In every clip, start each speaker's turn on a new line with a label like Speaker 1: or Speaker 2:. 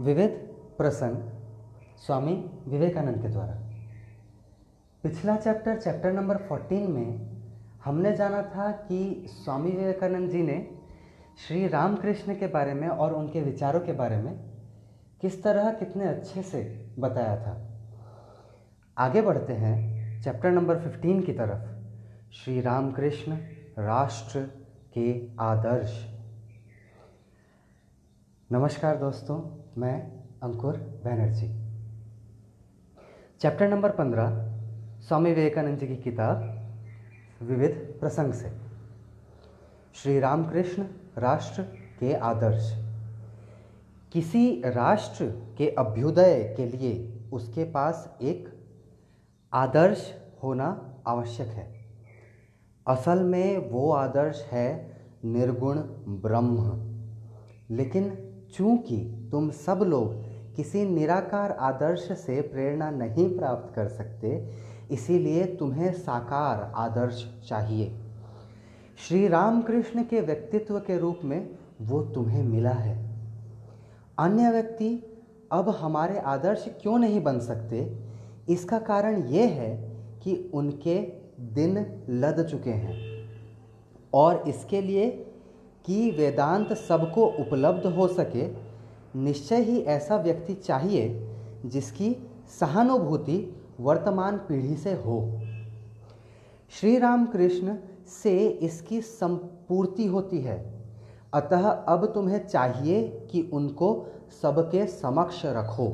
Speaker 1: विविध प्रसंग, स्वामी विवेकानंद के द्वारा। पिछला चैप्टर चैप्टर नंबर 14 में हमने जाना था कि स्वामी विवेकानंद जी ने श्री रामकृष्ण के बारे में और उनके विचारों के बारे में किस तरह कितने अच्छे से बताया था। आगे बढ़ते हैं चैप्टर नंबर 15 की तरफ़। श्री रामकृष्ण राष्ट्र के आदर्श। नमस्कार दोस्तों, मैं अंकुर बैनर्जी। चैप्टर नंबर पंद्रह, स्वामी विवेकानंद जी की किताब, विविध प्रसंग से। श्री रामकृष्ण राष्ट्र के आदर्श। किसी राष्ट्र के अभ्युदय के लिए उसके पास एक आदर्श होना आवश्यक है। असल में वो आदर्श है निर्गुण ब्रह्म। लेकिन चूँकि तुम सब लोग किसी निराकार आदर्श से प्रेरणा नहीं प्राप्त कर सकते, इसीलिए तुम्हें साकार आदर्श चाहिए। श्री रामकृष्ण के व्यक्तित्व के रूप में वो तुम्हें मिला है। अन्य व्यक्ति, अब हमारे आदर्श क्यों नहीं बन सकते? इसका कारण ये है कि उनके दिन लद चुके हैं और इसके लिए कि वेदांत सबको उपलब्ध हो सके, निश्चय ही ऐसा व्यक्ति चाहिए जिसकी सहानुभूति वर्तमान पीढ़ी से हो। श्री राम कृष्ण से इसकी संपूर्ति होती है। अतः अब तुम्हें चाहिए कि उनको सबके समक्ष रखो।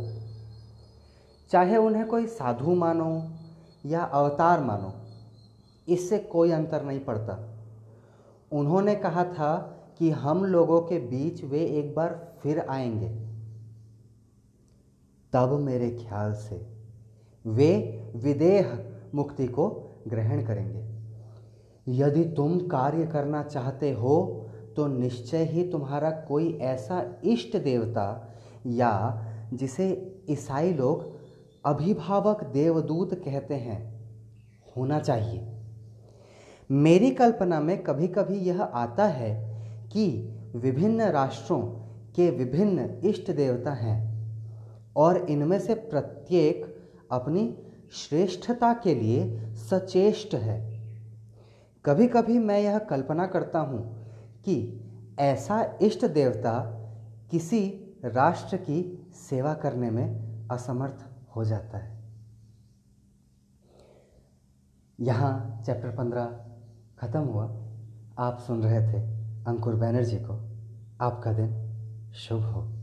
Speaker 1: चाहे उन्हें कोई साधु मानो या अवतार मानो, इससे कोई अंतर नहीं पड़ता। उन्होंने कहा था कि हम लोगों के बीच वे एक बार फिर आएँगे। तब मेरे ख्याल से वे विदेह मुक्ति को ग्रहण करेंगे। यदि तुम कार्य करना चाहते हो तो निश्चय ही तुम्हारा कोई ऐसा इष्ट देवता या जिसे ईसाई लोग अभिभावक देवदूत कहते हैं, होना चाहिए। मेरी कल्पना में कभी कभी यह आता है कि विभिन्न राष्ट्रों के विभिन्न इष्ट देवता हैं और इनमें से प्रत्येक अपनी श्रेष्ठता के लिए सचेष्ट है। कभी कभी मैं यह कल्पना करता हूँ कि ऐसा इष्ट देवता किसी राष्ट्र की सेवा करने में असमर्थ हो जाता है। यहाँ चैप्टर पंद्रह ख़त्म हुआ। आप सुन रहे थे अंकुर बैनर्जी को। आपका दिन शुभ हो।